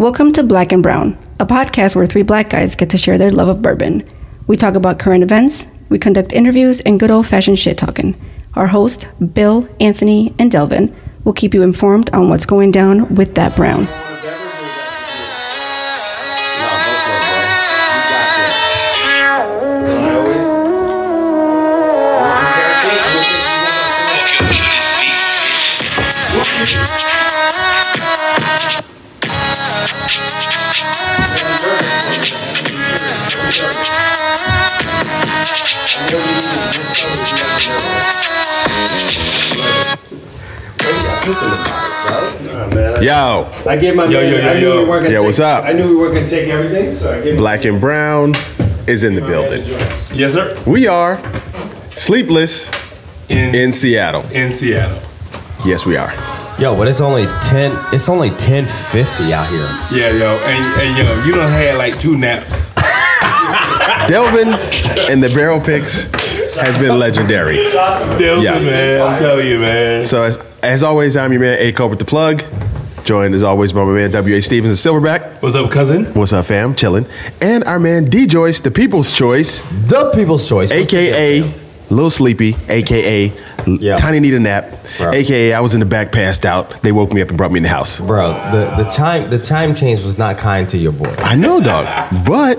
Welcome to Black and Brown, a podcast where three black guys get to share their love of bourbon. We talk about current events, we conduct interviews, and good old fashioned shit talking. Our hosts, Bill, Anthony, and Delvin, will keep you informed on what's going down with that brown. Yo, I gave my Yo, man, yo, yo, I knew yo. we weren't gonna Yeah, take, what's up? I knew we weren't gonna take everything, so I gave Black and Brown is in the building. Yes, sir. We are sleepless In in, Seattle. in Seattle. Seattle. Yes, we are. Yo, but it's only ten. It's only ten fifty out here. Yeah, yo, and, and yo, you don't had like two naps. Delvin and the Barrel Picks has been legendary. Dilson, Yeah. man, I'm telling you, man. So as, as always, I'm your man A Cobra the Plug, joined as always by my man W.A. Stevens the Silverback. What's up, cousin? What's up, fam? Chilling. And our man D Joyce, the People's Choice, The People's Choice, aka? Little Sleepy, aka Yeah. Tiny Need a Nap, Bro. aka I was in the back passed out. They woke me up and brought me in the house. bro. The the time the time change was not kind to your boy. I know, dog, but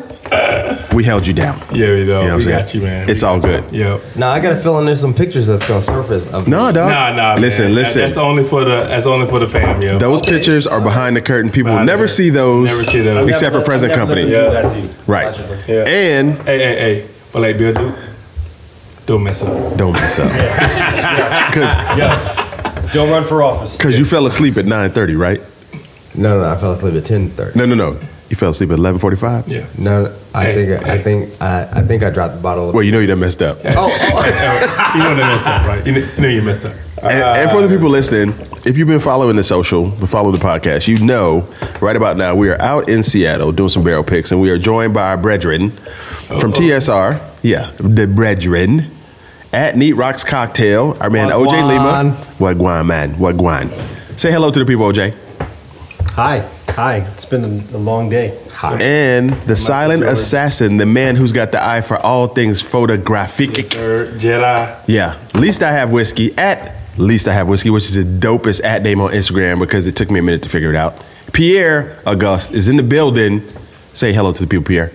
we held you down. Yeah, we know. You know I'm we saying? got you, man. It's We all good. you. Yo. Now I gotta fill in there's some pictures that's gonna surface of No, me. dog. Nah, nah. Listen, man. That- listen. that's only for the. That's only for the fam, yo. Those pictures are behind the curtain. People Behind the never see those, Never see those. except for present company. Yeah. that to. Right. Yeah. And Hey, hey, hey. But like Bill Duke, don't mess up. don't mess up, because Yeah. Don't run for office. because you fell asleep at nine thirty, right? No, no, I fell asleep at ten thirty. No, no, no. You fell asleep at eleven forty five. Yeah. No, no, I Hey, think I hey. think I, I think I dropped the bottle. Of, Well, you know you done messed up. oh, you know they messed up, right? You know, you know you messed up. And, uh, and for the people listening, if you've been following the social, been following the podcast, you know right about now we are out in Seattle doing some barrel picks, and we are joined by our brethren from TSR. Yeah, the brethren at Neat Rocks Cocktail. Our man OJ Lima. Wagwan man, Wagwan. Say hello to the people, OJ. Hi. Hi. It's been a, a long day. Hi. And the silent assassin, the man who's got the eye for all things photographic. Sir, Jedi. Yeah. Least I have whiskey at least I have whiskey, which is the dopest at name on Instagram because it took me a minute to figure it out. Pierre Auguste is in the building. Say hello to the people, Pierre.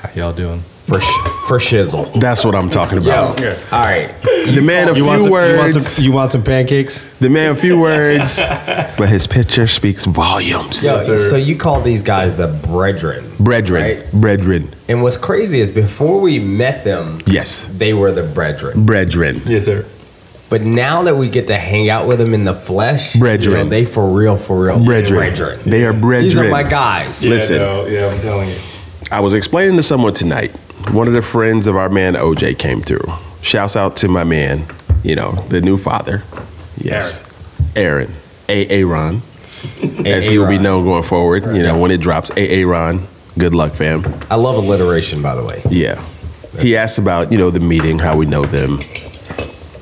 How y'all doing? For sh- for shizzle. That's what I'm talking about. All right. The man of You want, few some, you, want words. some, you want some pancakes? The man of few words, but his picture speaks volumes. Yo, sir. so you call these guys the brethren, Brethren, right? brethren, And what's crazy is before we met them, yes, they were the brethren. brethren. Yes, sir. But now that we get to hang out with them in the flesh, Brethren. you know, they for real, for real, Brethren. They are brethren. These are my guys. Yeah, Listen. no, yeah, I'm telling you. I was explaining to someone tonight. One of the friends of our man OJ came through. Shouts out to my man, you know, the new father. Yes. Aaron. A. Aaron. As he will be known going forward. You know, when it drops. A. Aaron. Good luck, fam. I love alliteration, by the way. Yeah. He asked about, you know, the meeting, how we know them.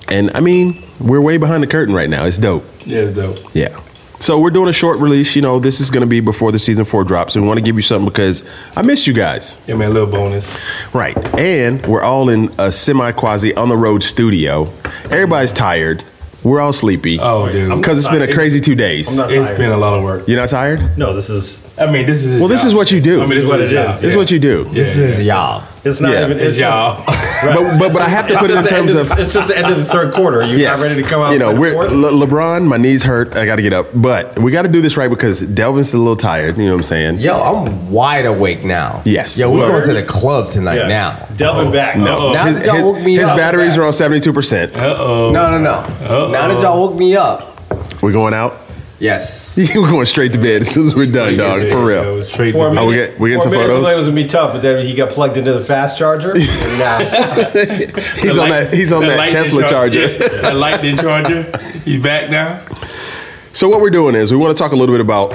And I mean, we're way behind the curtain right now. It's dope. Yeah, it's dope. Yeah. So we're doing a short release. You know, this is going to be before the season four drops. And we want to give you something because I miss you guys. Yeah, man, a little bonus. Right. And we're all in a semi quasi on the road studio. Everybody's tired. We're all sleepy. Oh, dude. Because it's been a crazy two days. I'm not It's tired. been a lot of work. You're not tired? No, this is. I mean, this is. his Well, this job. is what you do. I mean, This is what it is. This is what you do. This is y'all. It's not Yeah. even. It's It's, just, y'all. But, but, but I have to put it in it's just the terms of. of, It's just the end of the third quarter. You're Yes. not ready to come out. You know, we're? Le- LeBron. My knees hurt. I got to get up, but we got to do this right because Delvin's a little tired. You know what I'm saying? Yo, I'm wide awake now. Yes. Yo, we're going to the club tonight Yeah. now. Delvin back. No. Now His, that y'all woke me his up. batteries are on 72. percent Uh oh. No, no, no. Now that y'all woke me up. We're going out. Yes. We're going straight to bed as soon as we're done, dog. For real. Straight Four to Oh, we minutes. get we get For some a minute, it photos. looked like It was gonna be tough, but then he got plugged into the fast charger. and now He's on that. He's on that Tesla charger. The lightning charger. He's back now. So what we're doing is we want to talk a little bit about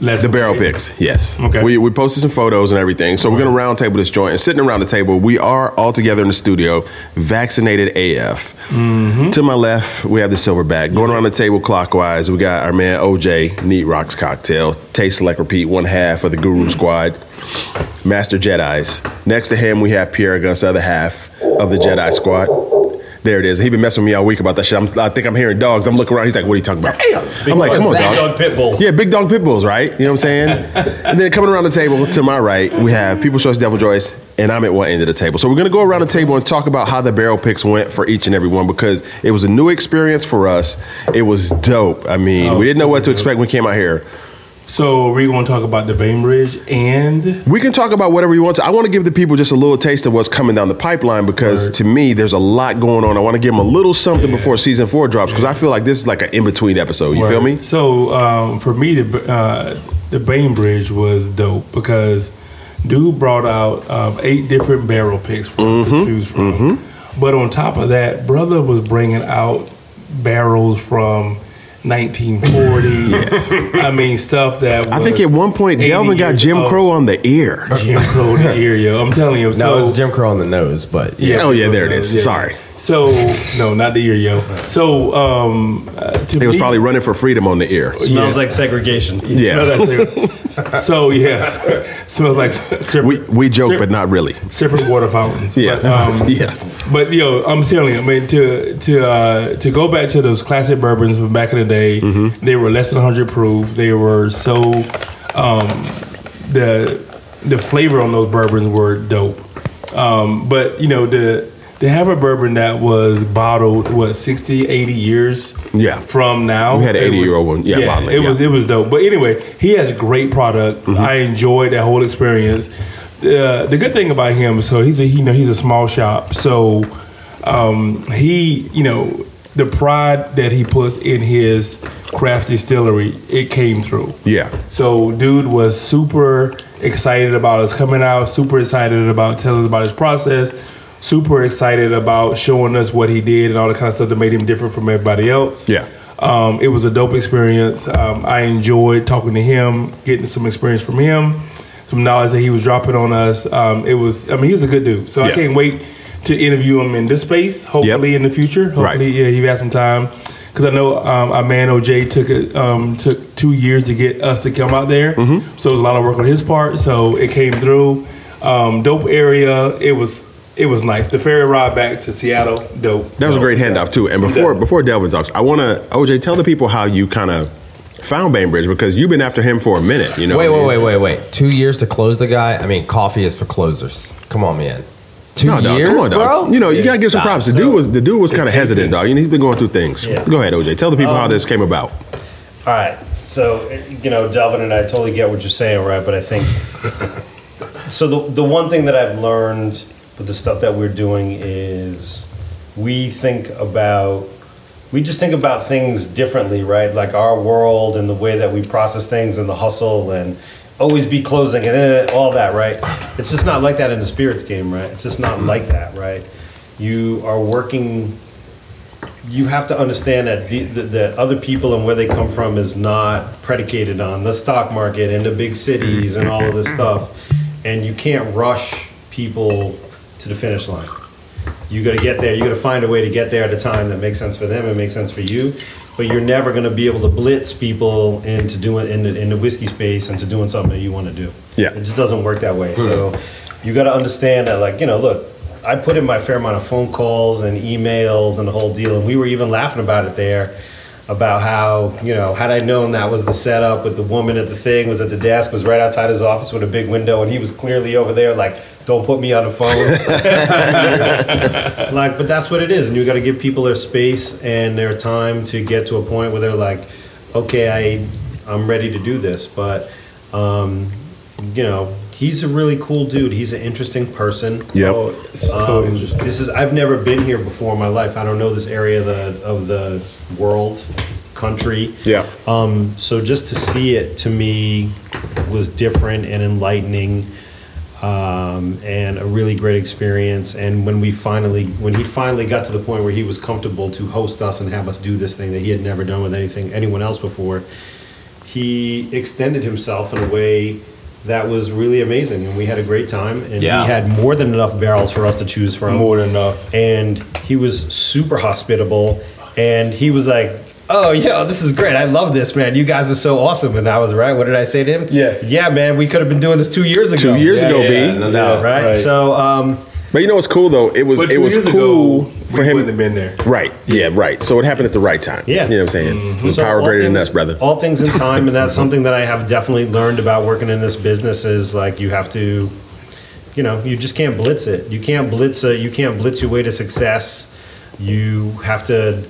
Let's the barrel picks, yes. Okay. We, we posted some photos and everything. So we're going to round table this joint. And sitting around the table, we are all together in the studio, vaccinated AF. Mm-hmm. To my left, we have the silverback. Going around the table clockwise, we got our man OJ, Neat Rocks Cocktail. Taste, select, repeat, one half of the Guru Mm-hmm. Squad. Master Jedi's. Next to him, we have Pierre Auguste, the other half of the Jedi Squad. There it is. He been messing with me all week about that shit. I'm, I think I'm hearing dogs. I'm looking around. He's like, "What are you talking about?" I'm like, "Come on, Big dog." dog pit bulls. Yeah, big dog pit bulls, right? You know what I'm saying? and then coming around the table to my right, we have People's Choice Delvin Joyce, and I'm at one end of the table. So we're gonna go around the table and talk about how the barrel picks went for each and every one because it was a new experience for us. It was dope. I mean, Oh, we didn't know what to super expect when we came out here. So we're going to talk about the Bainbridge and We can talk about whatever you want to. I want to give the people just a little taste of what's coming down the pipeline because Word. to me, there's a lot going on. I want to give them a little something before season four drops because I feel like this is like an in between episode. You feel me? So um, for me, the uh, the Bainbridge was dope because dude brought out um, eight different barrel picks for us Mm-hmm. to choose from. But on top of that, brother was bringing out barrels from 1940s. I mean, stuff that I think at one point Delvin got Jim old. Crow on the ear. Jim Crow in the ear, yo. I'm telling you. No, so, it's Jim Crow on the nose, but yeah. Oh, yeah, there it is. Sorry. So no, not the ear, yo. So um, uh, to He was me- probably running for freedom on the ear. Smells Yeah. like segregation. Yeah. Smell that so yes, smells like separate, We we joke, sep- but not really. separate water fountains. Yeah. but, um, Yeah. But yo, I'm telling you, I mean, to to uh, to go back to those classic bourbons from back in the day, Mm-hmm. they were less than 100 proof. They were so um, the the flavor on those bourbons were dope. Um, but you know the to have a bourbon that was bottled what 60 80 years Yeah. from now We had an it 80-year-old one. Yeah, bottling, it was it was dope but anyway he has great product Mm-hmm. i enjoyed that whole experience uh, the good thing about him so he's a you know he's a small shop so um, he you know the pride that he puts in his craft distillery it came through Yeah. so dude was super excited about us coming out, super excited about telling us about his process, super excited about showing us what he did and all the kind of stuff that made him different from everybody else. Yeah. Um, it was a dope experience. Um, I enjoyed talking to him, getting some experience from him, some knowledge that he was dropping on us. Um, it was, I mean, he's a good dude. So I can't wait to interview him in this space, hopefully in the future. Hopefully, yeah, he has some time. Because I know um, our man OJ took it um, took two years to get us to come out there, Mm-hmm. so it was a lot of work on his part. So it came through. Um, dope area. It was it was nice. The ferry ride back to Seattle, dope. That was a great handoff too. And before Yeah. before Delvin talks, I want to OJ tell the people how you kind of found Bainbridge because you've been after him for a minute. You know. Wait, what I wait, mean? wait, wait, wait. Two years to close the guy? I mean, coffee is for closers. Come on, man. Two No, dog, years, come on, dog. bro? You know, you gotta give some props. The so- dude was the dude was kind of hesitant, dog. You know, he's been going through things. Yeah. Go ahead, OJ. Tell the people how um, this came about. All right. So, you know, Delvin and I totally get what you're saying, right? But I think so. The, the one thing that I've learned with the stuff that we're doing is we think about, we just think about things differently, right? Like our world and the way that we process things and the hustle and always be closing and eh, all that, right? It's just not like that in the spirits game, right? It's just not like that, right? You are working you have to understand that the, the, the other people and where they come from is not predicated on the stock market and the big cities and all of this stuff. And you can't rush people to the finish line. You got to get there. You got to find a way to get there at a time that makes sense for them and makes sense for you. But you're never going to be able to blitz people into doing in the, in the whiskey space and to doing something that you want to do. Yeah. it just doesn't work that way. So hmm. you got to understand that, like you know, look, I put in my fair amount of phone calls and emails and the whole deal, and we were even laughing about it there. About how you know, had I known that was the setup with the woman at the thing was at the desk, was right outside his office with a big window, and he was clearly over there, like, "Don't put me on the phone." like, but that's what it is, and you got to give people their space and their time to get to a point where they're like, "Okay, I, I'm ready to do this." But, um, you know, he's a really cool dude. He's an interesting person. Yep. Oh, so Um, interesting. This is I've never been here before in my life. I don't know this area of the of the world, country. Yeah. Um, so just to see it to me was different and enlightening, um, and a really great experience. And when we finally, when he finally got to the point where he was comfortable to host us and have us do this thing that he had never done with anything anyone else before, he extended himself in a way that was really amazing, and we had a great time. And Yeah. he had more than enough barrels for us to choose from. More than enough. And he was super hospitable, and he was like. Oh yeah, this is great. I love this, man. You guys are so awesome. And I was right. What did I say to him? Yes. Yeah, man. We could have been doing this two years ago. Two years Yeah, ago, yeah, B. no Yeah, doubt. right? So, um, But you know what's cool though? It was But it was years cool ago, for we him. wouldn't have been there. Right. Yeah. Right. So it happened at the right time. Yeah. You know what I'm saying? Mm-hmm. The So power all greater than things- us, brother. All things in time, and that's something that I have definitely learned about working in this business is like you have to, you know, you just can't blitz it. You can't blitz it. You can't blitz your way to success. You have to.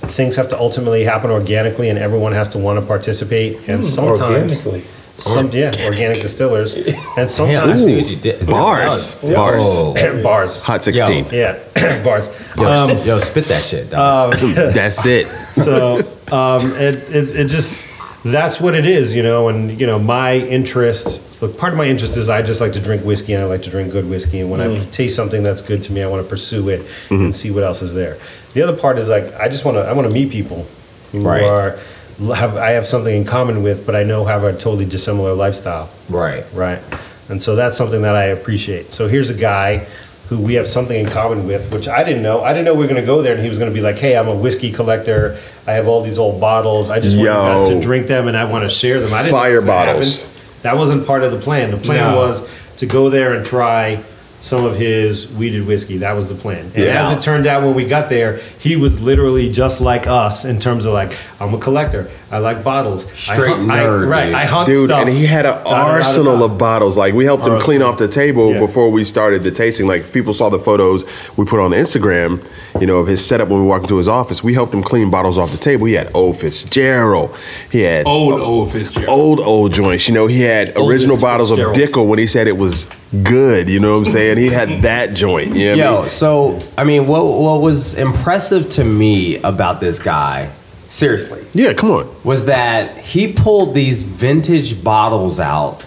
Things have to ultimately happen organically, and everyone has to want to participate. And hmm. sometimes, Organically. Some yeah, organic distillers, and Damn, I sometimes see what you did. Bars. Yo. Bars. bars. Hot 16. Yeah, bars. Yo, Um, s- yo, spit that shit. dog. That's it. so um, it, it, it just that's what it is you know and you know my interest look part of my interest is i just like to drink whiskey and i like to drink good whiskey and when i taste something that's good to me i want to pursue it and see what else is there the other part is like i just want to i want to meet people who Right. are have i have something in common with but i know have a totally dissimilar lifestyle right. right? And so that's something that I appreciate. So here's a guy who we have something in common with, which I didn't know. I didn't know we were going to go there, and he was going to be like, "Hey, I'm a whiskey collector. I have all these old bottles. I just want you guys to drink them, and I want to share them." I didn't Fire it happen. bottles. That wasn't part of the plan. The plan No. was to go there and try some of his weeded whiskey. That was the plan. And Yeah. as it turned out, when we got there, he was literally just like us in terms of like, I'm a collector. I like bottles. I Straight hunt- I- nerd, right? dude. I hunt Dude, stuff. and he had an Da, da, da, da, arsenal of bottles. Like we helped him clean off the table Yeah. before we started the tasting. Like people saw the photos we put on Instagram, you know, of his setup when we walked into his office. We helped him clean bottles off the table. He had old Fitzgerald. He had Old, old Fitzgerald. old old joints. You know, he had Old original Fitz- bottles of Dickel when he said it was good. You know what I'm saying? He had that joint. You know what I Yo, mean? so I mean, what what was impressive to me about this guy, seriously, Yeah, come on. was that he pulled these vintage bottles out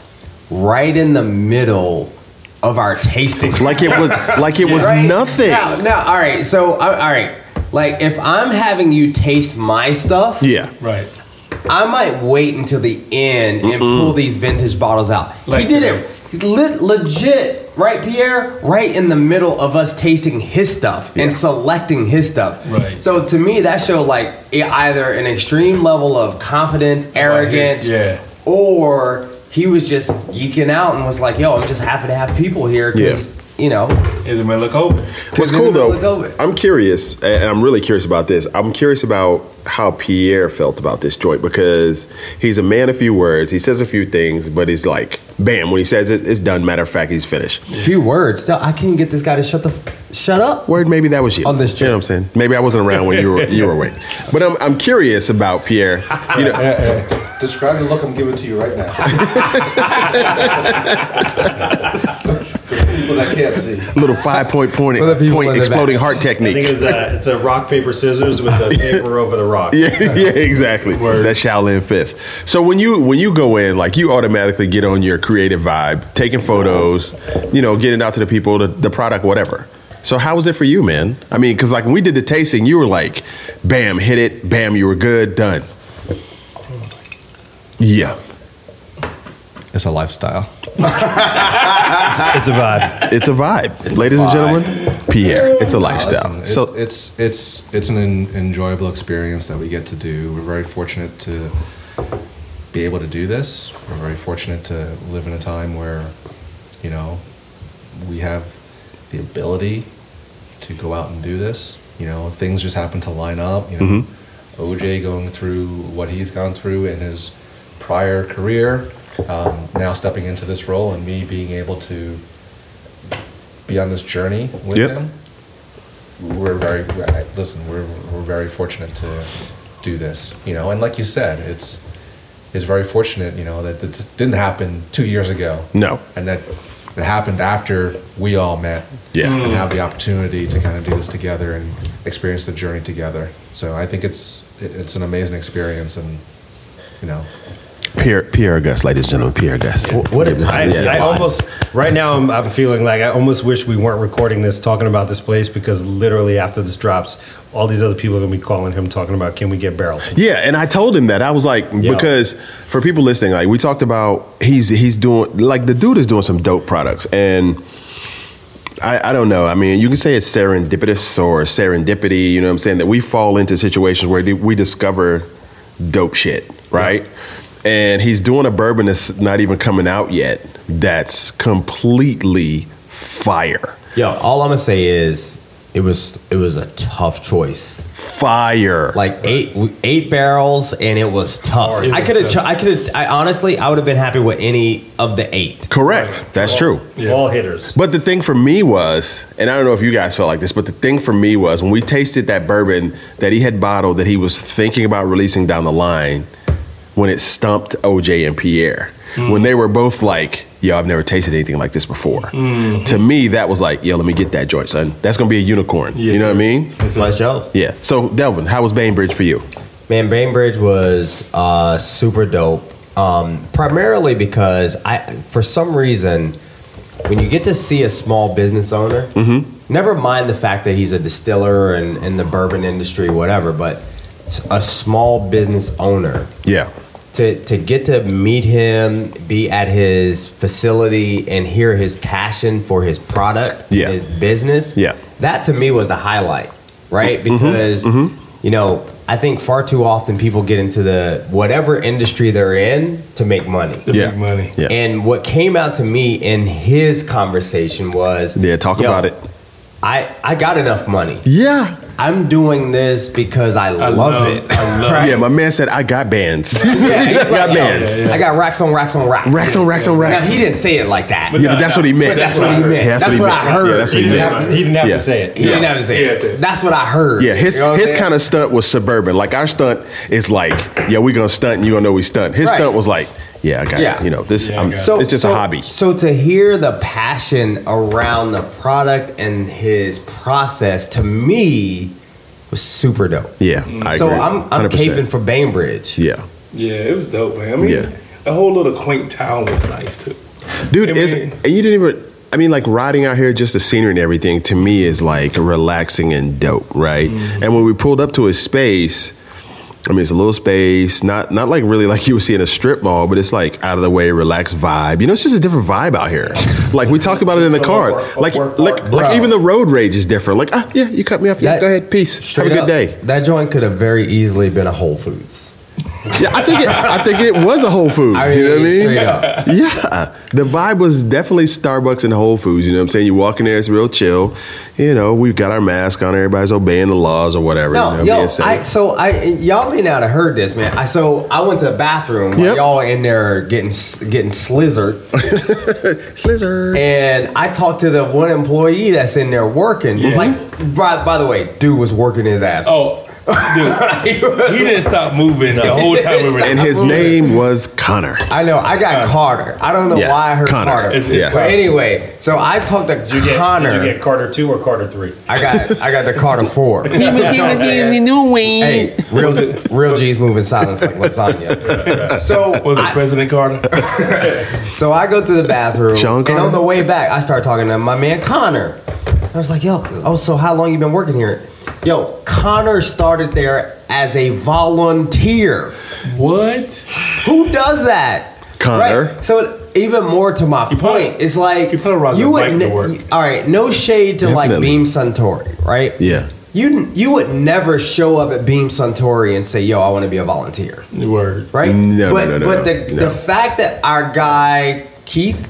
right in the middle of our tasting. Like it was like it was Right? nothing. No, now, all right. So, uh, all right. Like, if I'm having you taste my stuff, Yeah. Right. I might wait until the end and pull these vintage bottles out. Like he did today. it le- legit, right, Pierre? Right in the middle of us tasting his stuff and selecting his stuff. Right. So to me, that showed like either an extreme level of confidence, arrogance, yeah. or he was just geeking out and was like, "Yo, I'm just happy to have people here because you know." Is it Miller Kobe? What's cool the middle of though, COVID. I'm curious, and I'm really curious about this. I'm curious about how Pierre felt about this joint because he's a man of few words. He says a few things, but he's like, bam, when he says it, it's done. Matter of fact, he's finished. A Few words. Still, I can't get this guy to shut the f- shut up. Word, maybe that was you. On this you know what I'm saying? Maybe I wasn't around when you were you were awake. But I'm I'm curious about Pierre. You know, Describe the look I'm giving to you right now. For people that can't see. little five point point, For point exploding back. heart I think technique. it's a, it's a rock, paper, scissors with the paper over the rock. Yeah, yeah, exactly. That Shaolin fist. So when you when you go in, like you automatically get on your creative vibe, taking photos, you know, getting out to the people, the, the product, whatever. So how was it for you, man? I mean, because like when we did the tasting, you were like, bam, hit it, bam, you were good, done. Yeah, It's a lifestyle. It's a vibe. it's a vibe, ladies and gentlemen. Pierre, it's a lifestyle. Listen, it- so it's it's it's an en- enjoyable experience that we get to do. We're very fortunate to be able to do this. We're very fortunate to live in a time where, you know, we have the ability to go out and do this. You know, things just happen to line up. You know, mm-hmm. OJ going through what he's gone through in his prior career, um, now stepping into this role, and me being able to be on this journey with Yep. him we're very listen we're, we're very fortunate to do this you know and like you said it's it's very fortunate you know that this didn't happen two years ago No. and that it happened after we all met Yeah. and have the opportunity to kind of do this together and experience the journey together so i think it's it's an amazing experience and you know Pierre, Pierre Auguste, ladies and gentlemen, Pierre Auguste. What a I, time. I almost right now I'm, I'm feeling like I almost wish we weren't recording this talking about this place because literally after this drops all these other people are gonna be calling him talking about can we get barrels Yeah, and I told him that I was like Yeah. because for people listening, like we talked about, he's he's doing like the dude is doing some dope products, and I, I don't know. I mean, you can say it's serendipitous or serendipity. You know what I'm saying? That we fall into situations where we discover dope shit, right? And he's doing a bourbon that's not even coming out yet. That's completely fire, Yo, all I'm gonna say is it was it was a tough choice. fire. Like eight eight barrels, and it was tough. It I could have. tough. I could have. I honestly, I would have been happy with any of the eight. correct. That's true. all hitters But the thing for me was, and I don't know if you guys felt like this, but the thing for me was when we tasted that bourbon that he had bottled that he was thinking about releasing down the line when it stumped OJ and Pierre. When they were both like, yo, I've never tasted anything like this before. To me, that was like, yo, let me get that joint, son. That's gonna be a unicorn. you know what I mean? For sure. Yeah. So Delvin, how was Bainbridge for you? Man, Bainbridge was uh, super dope. Um, primarily because I, for some reason, when you get to see a small business owner, never mind the fact that he's a distiller and in the bourbon industry, whatever, but s- a small business owner Yeah. to to get to meet him, be at his facility, and hear his passion for his product, Yeah. his business. Yeah. that to me was the highlight, right? Mm-hmm. Because mm-hmm. you know, I think far too often people get into the whatever industry they're in to make money. The Yeah. big money. Yeah. And what came out to me in his conversation was, Yeah, talk about it. I I got enough money. Yeah. I'm doing this because I, love, love- it. I love Right? Yeah, my man said I got bands. Yeah, he's I got like, bands. yeah, yeah. I got racks on racks on racks. Racks on racks on Now racks. he didn't say it like that. Yeah, but that's what he meant. But that's what he meant. Yeah, that's what. I heard. Yeah, that's what he he didn't meant. have to, he didn't have to say it He didn't have to say it. that's what I heard. Yeah, his You know his kind of stunt was suburban. Like our stunt is like, yeah, we gonna stunt, and you gonna know we stunt. His stunt was like, yeah, I got, Yeah. you know, this. Yeah, I I'm, it. So it's just so- a hobby. So to hear the passion around the product and his process to me was super dope. Yeah, I so agree. I'm I'm 100%. caping for Bainbridge. Yeah, Yeah, it was dope, man. I mean, Yeah. the whole little quaint town was nice too. dude, I is mean- and you didn't even. I mean, like riding out here, just the scenery and everything, to me is like relaxing and dope, right? Mm-hmm. And when we pulled up to his space, I mean, it's a little space, not not like really like you would see in a strip mall, but it's like out of the way, relaxed vibe. You know, it's just a different vibe out here. Like we talked about it in the car. Like like like even the road rage is different. Like ah, yeah, you cut me off. Yeah, That- go ahead, peace. Have a good up, day. That joint could have very easily been a Whole Foods. Yeah, I think it, I think it was a Whole Foods. I you know what I mean? up. Yeah, the vibe was definitely Starbucks and Whole Foods. You know what I'm saying? You walk in there, it's real chill. You know, we've got our mask on, everybody's obeying the laws or whatever. No, you know, yo. I so I y'all may not have heard this, man. I so I went to the bathroom while Yep. y'all in there getting s- getting slizzard, Slizzer. and I talked to the one employee that's in there working. Yeah. Like, by, by the way, dude was working his ass. Oh, off. Oh, dude, he didn't stop moving the whole time we were and his name was Connor. I know. I got Carter. I don't know Yeah, why I heard Connor. Carter. It's- it's but Carter. anyway, so I talked to did you, get, Connor. did you get Carter 2 or Carter 3 I got I got the Carter four. hey, real real G's moving silence like lasagna. So Was it I- President Carter? So I go to the bathroom, Sean and on the way back, I start talking to my man Connor. I was like, "Yo, oh, so how long you been working here?" Yo, Connor started there as a volunteer. what? Who does that? Connor. Right? So even more to my You probably- point, it's like you probably ride you would bike to ne- work. all right. No shade to like Beam Suntory, right? Yeah. You you would never show up at Beam Suntory and say, "Yo, I want to be a volunteer." Word. right? No, but no, no, but no, the no. the fact that our guy Keith,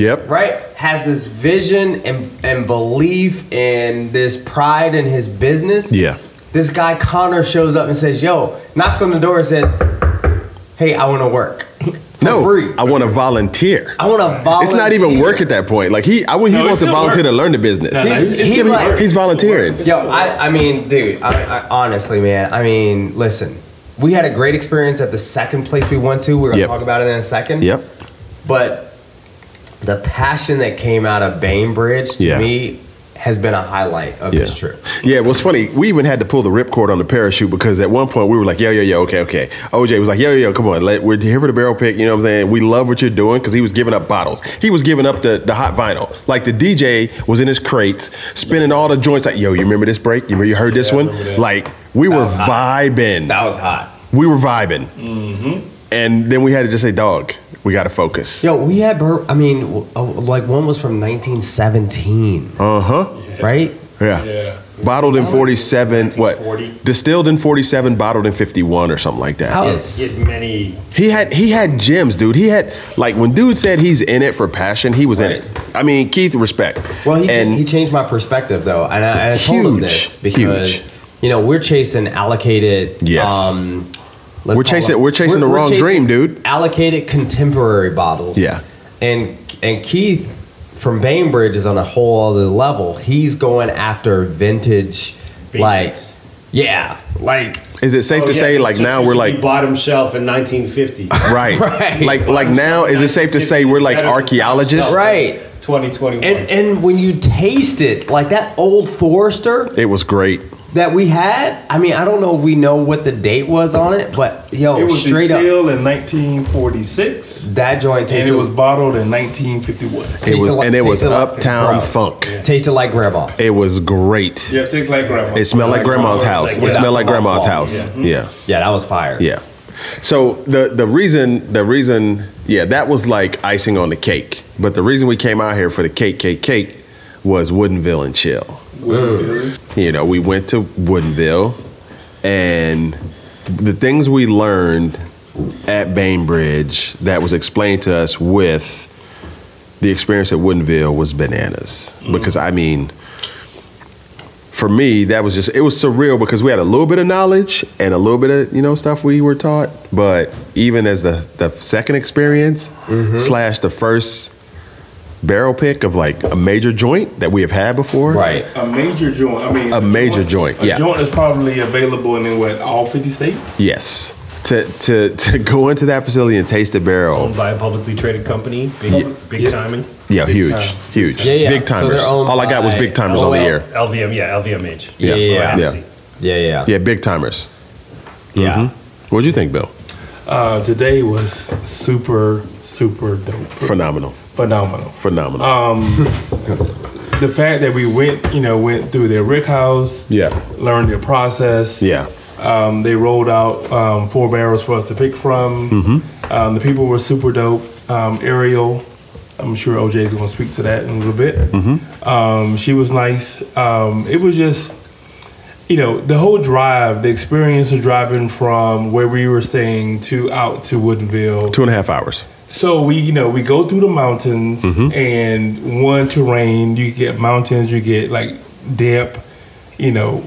Yep. right, has this vision and and belief and this pride in his business. Yeah. This guy Connor shows up and says, "Yo," knocks on the door and says, "Hey, I want to work for No, free. I want to volunteer. I want to volunteer." It's not even work at that point. Like he, I, he No, wants to volunteer work. to learn the business. No, no, He's- he's like- He's volunteering. Yo, I, I mean, dude, I, I, honestly, man, I mean, listen, we had a great experience at the second place we went to. We're gonna Yep. talk about it in a second. Yep. But the passion that came out of Bainbridge to Yeah. me has been a highlight of Yeah. this trip. Yeah, what's funny, we even had to pull the ripcord on the parachute because at one point we were like, yo, yo, yo, okay, okay. OJ was like, yo, yo, yo, come on, let, we're here for the barrel pick, you know what I'm saying? We love what you're doing because he was giving up bottles. He was giving up the, the hot vinyl. Like the DJ was in his crates, spinning all the joints like, yo, you remember this break? You remember you heard this Yeah, one? Like, we were vibing. That was hot. we were vibing. Mm-hmm. And then we had to just say, dog, we got to focus. Yo, we had, bur- I mean, uh, like one was from 1917, Uh huh. right? Yeah. Yeah. Bottled in 47, what? 1940. Distilled in 47, bottled in 51 or something like that. How He had many. He had he had gems, dude. He had like when dude said he's in it for passion, he was in it. I mean, Keith, respect. Well, he, and he changed my perspective though, and I, and I told him this because huge. you know we're chasing allocated. Yes. Um, let's We're chasing- them- we're chasing the wrong dream, dude. Allocated contemporary bottles. Yeah. and and Keith from Bainbridge is on a whole other level. He's going after vintage, like yeah, like is it safe Oh, to yeah, say like just now we're like bottom shelf in 1950. right, Right. like like now is it safe to say we're like archaeologists? Right. 2021. and and when you taste it, like that old Forester. It was great. That we had. I mean, I don't know if we know what the date was on it, but yo, It was straight up, in 1946, that joint and it was bottled in 1951. It was like- and it was tasted like- uptown bro. funk. tasted like grandma. It was great. Yeah, it tastes like grandma. It smelled like grandma's house. like It smelled like without grandma's the house. walls. Yeah. Yeah, that was fire. Yeah. So the the reason the reason yeah that was like icing on the cake. But the reason we came out here for the cake cake cake was Woodinville and chill. You know, we went to Woodinville, and the things we learned at Bainbridge that was explained to us with the experience at Woodinville was bananas. Mm. Because I mean, for me, that was just it was surreal because we had a little bit of knowledge and a little bit of you know stuff we were taught, but even as the the second experience mm-hmm. slash the first barrel pick of like a major joint that we have had before, Right. A major joint. I mean, A major joint, A yeah. joint is probably available in what all 50 states. Yes, to to to go into that facility and taste the barrel, owned by a publicly traded company, big, big Yeah. timing. yeah, Big huge, time. huge, Yeah, yeah. big timers. they're All I got was big timers on the air. LVM, yeah, LVMH. Yeah, Yeah, yeah, yeah. yeah, yeah. Yeah, big timers. yeah. Mhm. What'd you think, Bill? Uh, today was super, super dope. Phenomenal, Phenomenal. phenomenal. Um, the fact that we went, you know, went through their rick house, Yeah. learned their process. yeah, Um, they rolled out um, four barrels for us to pick from. Mm-hmm. Um, the people were super dope. Um, Ariel, I'm sure OJ is going to speak to that in a little bit. Mm-hmm. Um, she was nice. Um, it was just, you know, the whole drive, the experience of driving from where we were staying to out to Woodinville. two and a half hours. So we, you know, we go through the mountains, Mm-hmm. and one terrain you get mountains, you get like damp, you know,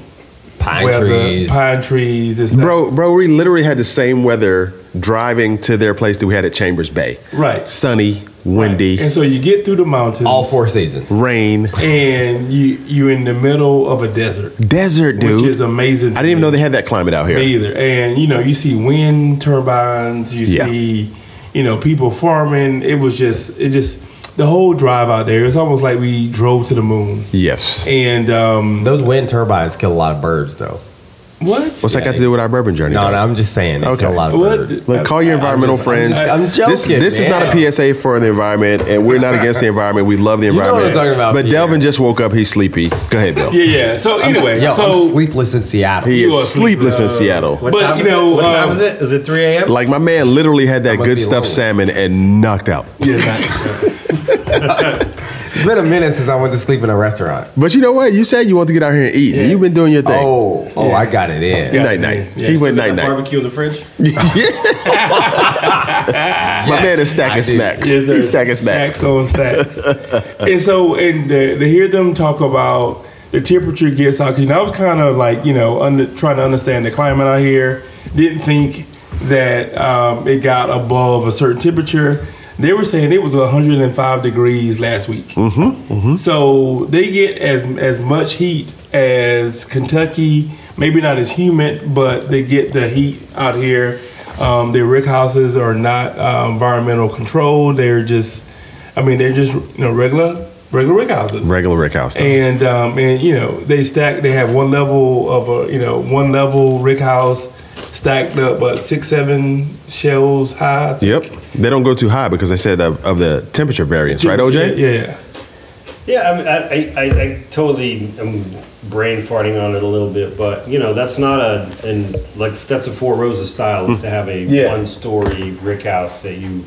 Pine weather, trees. pine trees, this, that. Bro, bro, we literally had the same weather driving to their place that we had at Chambers Bay. Right. Sunny, windy, And so you get through the mountains, All four seasons. rain, and you you're in the middle of a desert, desert, dude. which is amazing. I didn't even know they had that climate out here. Me either. And you know, you see wind turbines, you Yeah. see, you know, people farming. It was just, it just, the whole drive out there. It's almost like we drove to the moon. Yes. And um, Those wind turbines kill a lot of birds, though. What? What's that got to do with our bourbon journey? No, though? no, I'm just saying they Okay. kill a lot of What? birds. Look, call your I'm environmental just- friends. I'm- I'm This, joking, this is not a. PSA for the environment, and we're not against the environment. We love the know what I'm environment. talking about, but Peter. Delvin just woke up. He's sleepy. Go ahead, Bill. Yeah, yeah. So anyway, Yo, so I'm sleepless in Seattle. He You are is sleepless in sleeping, uh, Seattle. What But, time you is know, it? what time um, is it? Is it 3 a.m.? Like my man literally had that must good be stuff low. salmon and knocked out. yeah, not- It's been a minute since I went to sleep in a restaurant. But you know what? You said you want to get out here and eat. and You've been doing your thing. Oh, oh, I got it in. Yeah. night night. yeah. he went night night. Barbecue in the fridge. My man is stacking snacks. Yes. He's stacking snacks. on snacks. and so, and to, to hear them talk about the temperature gets out, you know, I was kind of like, you know, under, trying to understand the climate out here. Didn't think that um, it got above a certain temperature. They were saying it was 105 degrees last week. Mm-hmm, So they get as as much heat as Kentucky. Maybe not as humid, but they get the heat out here. Um, their rick houses are not uh, environmental controlled. They're just, I mean, they're just you know regular regular rick houses. Regular Rick House. Though. And um, and you know they stack. They have one level of a you know one level rick house stacked up, but six seven shells high. Yep. They don't go too high because they said of, of the temperature variance, right, OJ? Yeah. yeah. Yeah, I, mean, I, I, I, I totally am brain farting on it a little bit, but you know that's not a and like that's a Four Roses style is to have a Yeah. one story brick house that you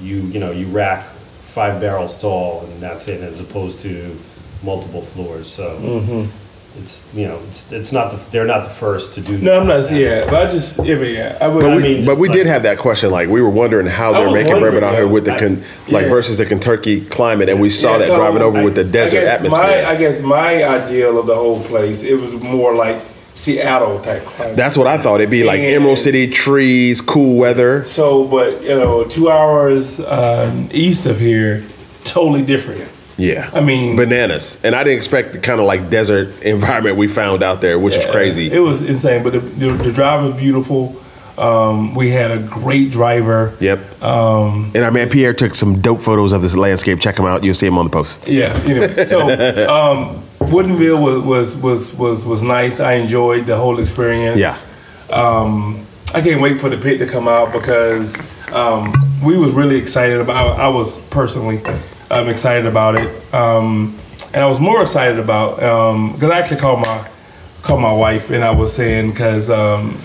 you you know you rack five barrels tall and that's it as opposed to multiple floors. So mm-hmm. It's you know it's it's not the they're not the first to do. No, I'm not. that. Yeah, but I just yeah, but yeah. I would. But I we, mean, but we like- did have that question. Like we were wondering how they're making wondering, bourbon out here with the I- con, like yeah. versus the Kentucky climate, and we saw Yeah, that so driving over I- with the desert guess atmosphere. My, I guess my ideal of the whole place, it was more like Seattle type. climate. That's what I thought. It'd be like And- Emerald City, trees, cool weather. So, but you know, two hours uh, east of here, totally different. Yeah, I mean- bananas. And I didn't expect the kind of like desert environment we found out there, which is crazy. It was insane, but the, the, the drive was beautiful. Um, we had a great driver. Yep. Um, and our man Pierre took some dope photos of this landscape. Check him out. You'll see him on the post. Yeah, anyway, so um, Woodinville was, was was was was nice. I enjoyed the whole experience. Yeah. Um, I can't wait for the pit to come out because um, we was really excited about. I was personally um, excited about it, um, and I was more excited about because I actually called my called my wife and I was saying because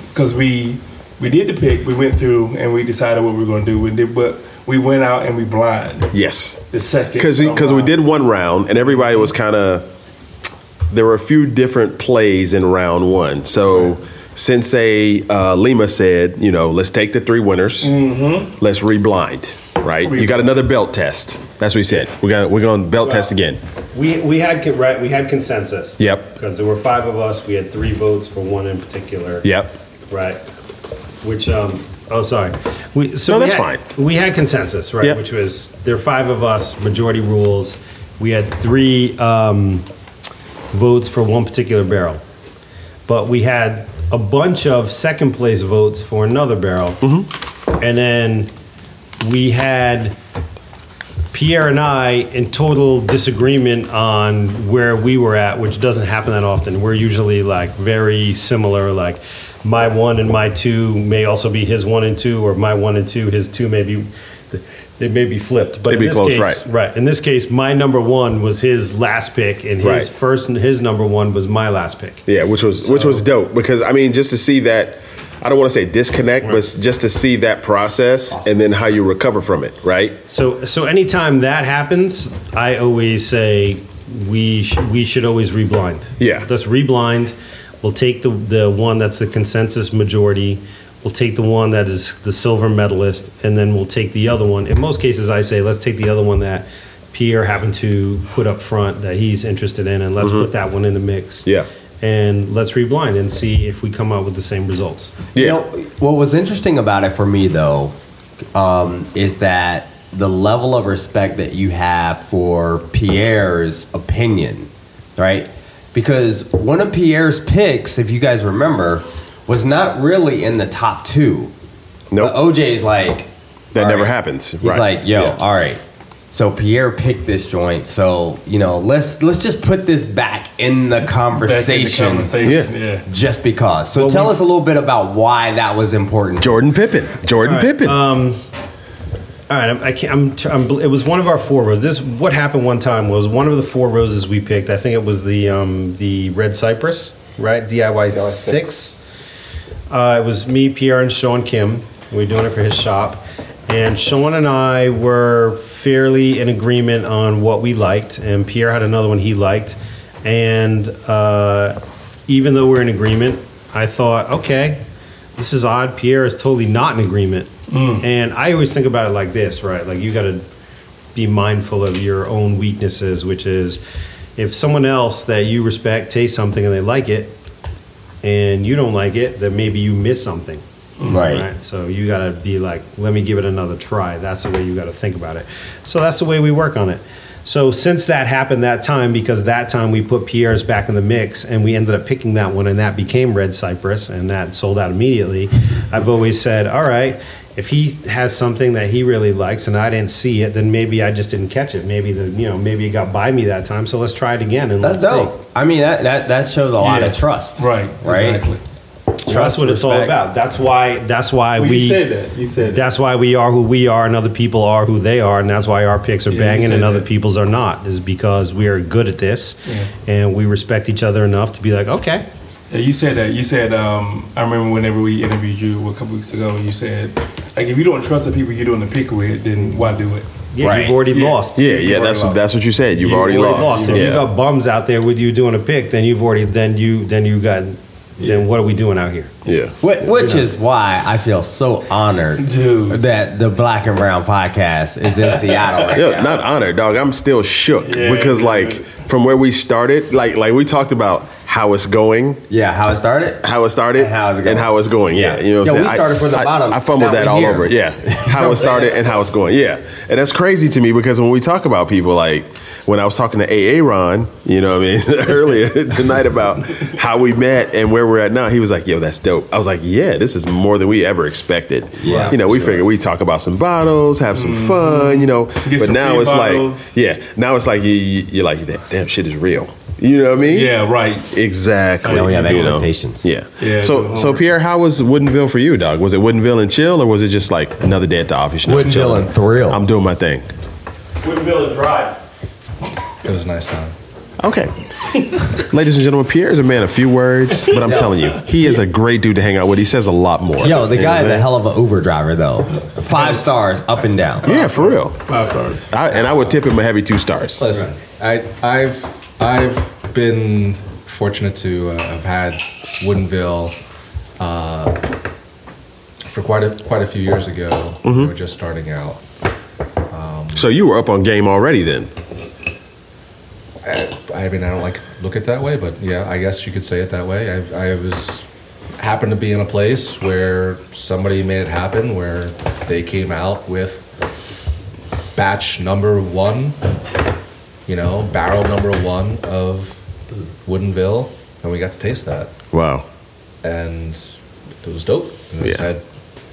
because we we did the pick, we went through and we decided what we were going to do. We did, but we went out and we blind Yes. the second Because because we did one round and everybody was kind of there were a few different plays in round one. So Sensei uh, Lima said, you know, let's take the three winners, Mm-hmm. let's reblind. Right, you got another belt test. That's what he said. We got we're going to belt test again. We we had con- right we had consensus. Yep. Because there were five of us. We had three votes for one in particular. Yep. Right. Which um oh sorry. We so No, we that's had- fine. We had consensus, right? Yep. Which was there are five of us, majority rules. We had three um, votes for one particular barrel. But we had a bunch of second place votes for another barrel. Mm-hmm. And then we had Pierre and I in total disagreement on where we were at, which doesn't happen that often. We're usually like very similar, like my one and my two may also be his one and two, or my one and two, his two may be. They may be flipped, but They'd in be this close, case, right. right. In this case, my number one was his last pick, and his Right. first, his number one was my last pick. Yeah, which was which was dope because I mean just to see that I don't want to say disconnect, but just to see that process and then how you recover from it, right? So, so anytime that happens, I always say we sh- we should always reblind. Yeah. let's reblind. We'll take the the one that's the consensus majority. We'll take the one that is the silver medalist, and then we'll take the other one. In most cases, I say let's take the other one that Pierre happened to put up front that he's interested in, and let's put that one in the mix. Mm-hmm. Yeah. And let's reblind and see if we come out with the same results. You Yeah. know, what was interesting about it for me though, um, is that the level of respect that you have for Pierre's opinion, right? Because one of Pierre's picks, if you guys remember, was not really in the top two. Nope. OJ's like That never right. happens. He's Right. like, yo, Yeah. all right. So Pierre picked this joint. So you know, let's let's just put this back in the Back in the conversation, conversation, Yeah. yeah. just because. So tell us a little bit about why that was important. Jordan Pippen. Jordan Pippen. Um, all right, I'm, I can't. I'm, I'm. It was one of our four roses. This what happened one time was one of the four roses we picked. I think it was the um, the red cypress, right? DIY six. Uh, it was me, Pierre, and Sean Kim. We were doing it for his shop, and Sean and I were fairly in agreement on what we liked, and Pierre had another one he liked, and uh, even though we're in agreement, I thought, okay, this is odd. Pierre is totally not in agreement. And I always think about it like this, right? Like you got to be mindful of your own weaknesses, which is if someone else that you respect tastes something and they like it, and you don't like it, then maybe you miss something. Mm-hmm. Right. So you got to be like, let me give it another try. That's the way you got to think about it. So that's the way we work on it. So since that happened that time, because that time we put Pierre's back in the mix and we ended up picking that one and that became Red Cypress and that sold out immediately, I've always said, all right, if he has something that he really likes and I didn't see it, then maybe I just didn't catch it. Maybe the you know maybe it got by me that time. So let's try it again and That's let's dope. see. I mean, that, that, that shows a lot Yeah. of trust. Right, Right. exactly. Well, that's what it's all about. That's why. That's why Well, we. you said that. You said that. That's why we are who we are, and other people are who they are, and that's why our picks are Yeah, banging said and other that. people's are not. Is because we are good at this, and we respect each other enough to be like, okay, Yeah, you said that. You said, um, I remember whenever we interviewed you a couple weeks ago, you said, like, if you don't trust the people you're doing the pick with, then why do it? yeah, Right. you've already Yeah. lost. Yeah, You've yeah, that's lost. that's what you said. You've, You've already, lost. If you Yeah. got bums out there with you doing a pick, then you've already then you then you got then what are we doing out here? yeah. Wh- Which is why I feel so honored Dude. that the Black and Brown podcast is in Seattle right Yeah, now. not honored, dog. I'm still shook Yeah, because, dude. like, from where we started, like, like we talked about how it's going, yeah, how it started? how it started, And how it's going. and how it's going. Yeah, Yeah. you know what Yeah, I'm we started I, from the I- bottom. I, fumbled that all here. over. Yeah, how it started and how it's going. Yeah, and that's crazy to me because when we talk about people, like when I was talking to AA Ron, you know, what I mean, earlier tonight about how we met and where we're at now, he was like, "Yo, that's dope." I was like, "Yeah, this is more than we ever expected." Yeah, you know, we sure. figured we talk about some bottles, have some fun, you know, Mm-hmm. Get but some now it's bottles. like, yeah, now it's like you, you, you're like, that damn shit is real. You know what I mean? Yeah, right. Exactly. Now we have You know? expectations. Yeah. Yeah, So, so. Pierre, how was Woodinville for you, dog? Was it Woodinville and chill, or was it just like another day at the office? you know, Woodinville chilling? and thrill. I'm doing my thing. Woodville Drive. It was a nice time. Okay. Ladies and gentlemen, Pierre is a man of few words, but I'm Yo. telling you, he is a great dude to hang out with. He says a lot more. Yo, the You guy what is a I'm hell of an Uber driver, though. Five stars, up and down. Yeah, for real. Five stars. I, and I would tip him a heavy two stars. Listen, I, I've I've been fortunate to uh, have had Woodinville uh, for quite a quite a few years ago. Mm-hmm. We were just starting out. So you were up on game already then. I mean, I don't like look at it that way, but yeah, I guess you could say it that way. I, I was happened to be in a place where somebody made it happen, where they came out with batch number one, you know, barrel number one of Woodinville, and we got to taste that, Wow. and it was dope. And I said,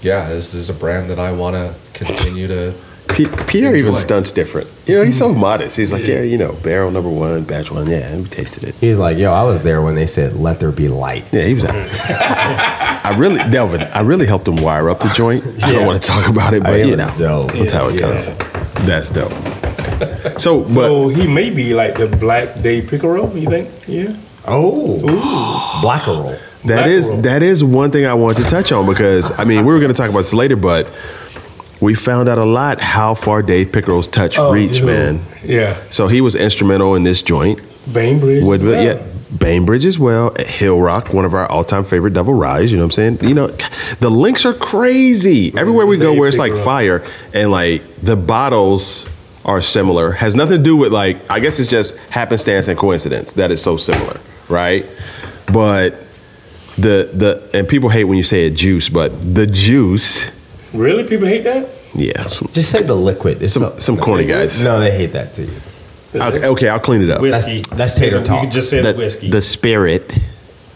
"Yeah, this is a brand that I want to continue to." P- Pierre even stunts different. You know, he's so mm-hmm. modest. He's like, yeah, you know, barrel number one, batch one. Yeah, and we tasted it. He's like, yo, I was there when they said, let there be light. Yeah, he was. I really, Delvin, I really helped him wire up the joint. I don't want to talk about it, but It you know, dope. that's how it Yeah. goes. That's dope. So, but So he may be like the Black Dave Pickerell, you think? Yeah. Oh. Blackerel. that is Black roll. that is one thing I want to touch on because I mean we were going to talk about this later, but we found out a lot how far Dave Pickerell's touch oh, reached, dude. man. Yeah. So he was instrumental in this joint. Bainbridge. Woodville, as well. yeah. Bainbridge as well. Hillrock, one of our all-time favorite double ryes. You know what I'm saying? You know, the links are crazy everywhere we go. Where it's like fire, and like the bottles are similar. Has nothing to do with like. I guess it's just happenstance and coincidence that it's so similar, right? But the the and people hate when you say it juice, but the juice, Really? People hate that? yeah. Some, Just say the liquid. It's some, some corny guys. No, they hate that too. Okay, okay, I'll clean it up. Whiskey. that's tater You talk. just say the, the whiskey. the spirit,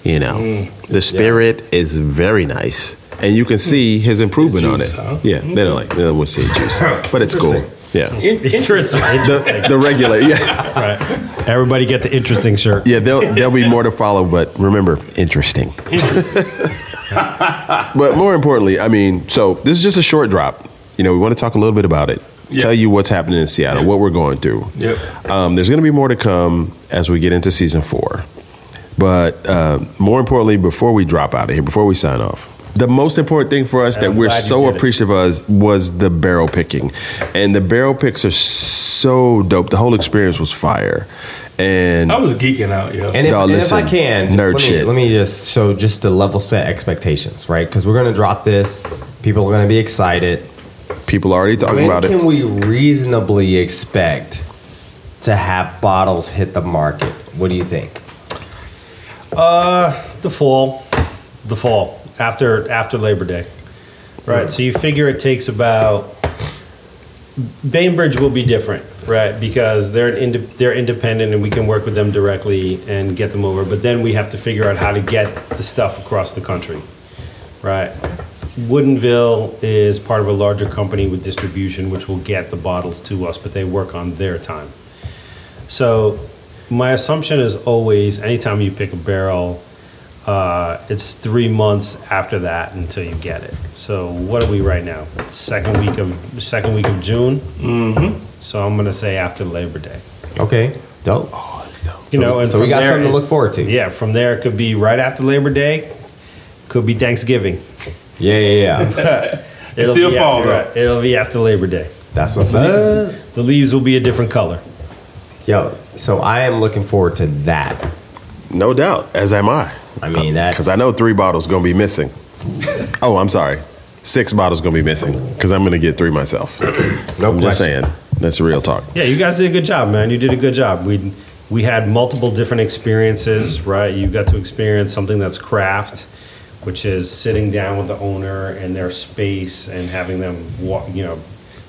you know, mm. the spirit is very nice, and you can see mm. his improvement on it. huh? Yeah, they don't like they don't want to say juice, but it's cool. Yeah, Interesting. Interesting. the, the regular, yeah, right. Everybody get the interesting shirt. yeah. There'll there'll be more to follow, but remember, interesting. But more importantly, I mean, so this is just a short drop. You know, we want to talk a little bit about it. Yeah. Tell you what's happening in Seattle, what we're going through. Yep. Um, there's going to be more to come as we get into season four. But uh, more importantly, before we drop out of here, before we sign off, the most important thing for us that I'm we're so did it. appreciative of was the barrel picking. And the barrel picks are so dope. The whole experience was fire. And I was geeking out, yo. And if, Y'all and if I can, just nerd let, me, shit. let me just so just to level set expectations, right? Because we're going to drop this. People are going to be excited. people are already talking when about it. can we reasonably expect to have bottles hit the market? What do you think? Uh, the fall, the fall after after Labor Day, right? So you figure it takes about. Bainbridge will be different, right? Because they're they're independent and we can work with them directly and get them over. But then we have to figure out how to get the stuff across the country, right? Woodinville is part of a larger company with distribution, which will get the bottles to us, but they work on their time. So my assumption is always, anytime you pick a barrel, uh, it's three months after that until you get it. So what are we right now? Second week of second week of June. Mm-hmm. So I'm gonna say after Labor Day. Okay, dope. You know, and so we got there, something to look forward to. Yeah, from there it could be right after Labor Day, could be Thanksgiving. Yeah, yeah, yeah. It'll still be fall, after, though. It'll be after Labor Day. That's what's up. The leaves will be a different color. Yo, so I am looking forward to that. No doubt, as am I. I mean, uh, that Because I know three bottles to be missing. Oh, I'm sorry. Six bottles to be missing because I'm to get three myself. no I'm just saying. That's real talk. Yeah, you guys did a good job, man. You did a good job. We we had multiple different experiences, right? You got to experience something that's craft, which is sitting down with the owner in their space and having them, walk, you know,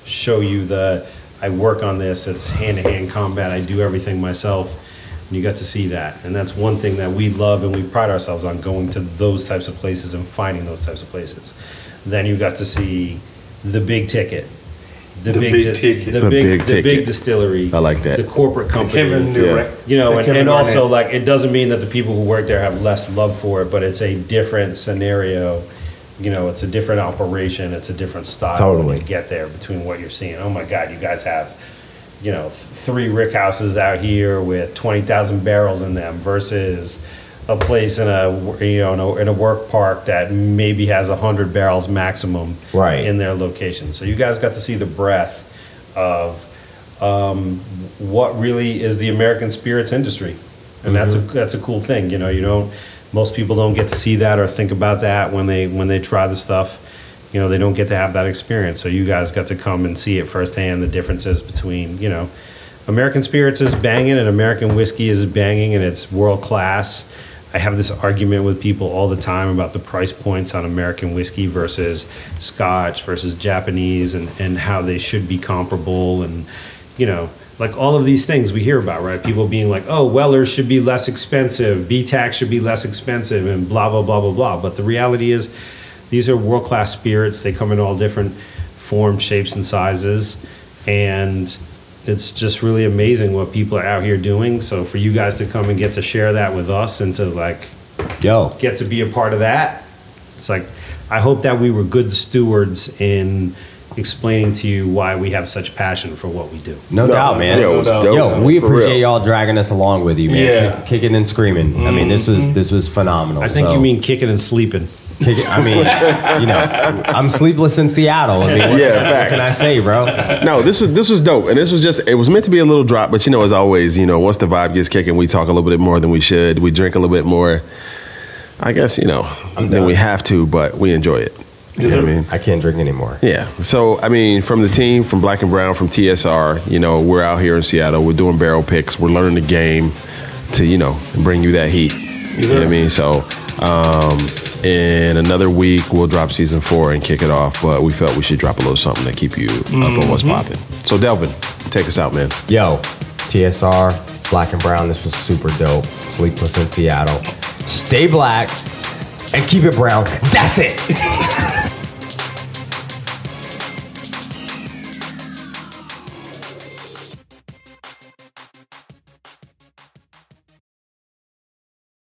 show you the. I work on this. It's hand to hand combat. I do everything myself. And you got to see that, and that's one thing that we love and we pride ourselves on going to those types of places and finding those types of places. Then you got to see the big ticket. The big ticket. The, The big, big the ticket. big distillery. I like that. The corporate company. Kevin Yeah. Durant. You know, The and, Kevin and also Garnett. like it doesn't mean that the people who work there have less love for it, but it's a different scenario. You know, it's a different operation. It's a different style Totally. when you get there between what you're seeing. Oh my God, you guys have, you know, three rick houses out here with twenty thousand barrels in them versus a place in a you know in a, in a work park that maybe has hundred barrels maximum Right. in their location. So you guys got to see the breadth of um, what really is the American spirits industry, and that's a that's a cool thing. You know, you don't most people don't get to see that or think about that when they when they try the stuff. You know, they don't get to have that experience. So you guys got to come and see it firsthand. The differences between you know, American spirits is banging and American whiskey is banging, and it's world class. I have this argument with people all the time about the price points on American whiskey versus Scotch versus Japanese and, and how they should be comparable and you know like all of these things we hear about right people being like oh Weller's should be less expensive BTAC should be less expensive and blah blah blah blah blah but the reality is these are world class spirits they come in all different forms shapes and sizes and it's just really amazing what people are out here doing so for you guys to come and get to share that with us and to like Yo, get to be a part of that. It's like I hope that we were good stewards in explaining to you why we have such passion for what we do. no, doubt, man. Yo, it was No doubt. dope. Yo, we appreciate real. y'all dragging us along with you, man. Yeah. Kick- kicking and screaming. I mean, this was mm-hmm. this was phenomenal. I think So, you mean kicking and sleeping. Kick I mean, you know, I'm sleepless in Seattle. I mean, what, Yeah, what facts. can I say, bro? No, this was this was dope, and this was just it was meant to be a little drop, but you know, as always, you know, once the vibe gets kicking, we talk a little bit more than we should. We drink a little bit more. I guess you know than done. we have to, but we enjoy it. You know what I mean? I can't drink anymore. Yeah. So I mean, from the team, from Black and Brown, from TSR, you know, we're out here in Seattle. We're doing barrel picks. We're learning the game to you know bring you that heat. You know what I mean? So. Um, in another week, we'll drop season four and kick it off. But we felt we should drop a little something to keep you up on what's popping. So, Delvin, take us out, man. Yo, TSR, Black and Brown. This was super dope. Sleepless in Seattle. Stay black and keep it brown. That's it.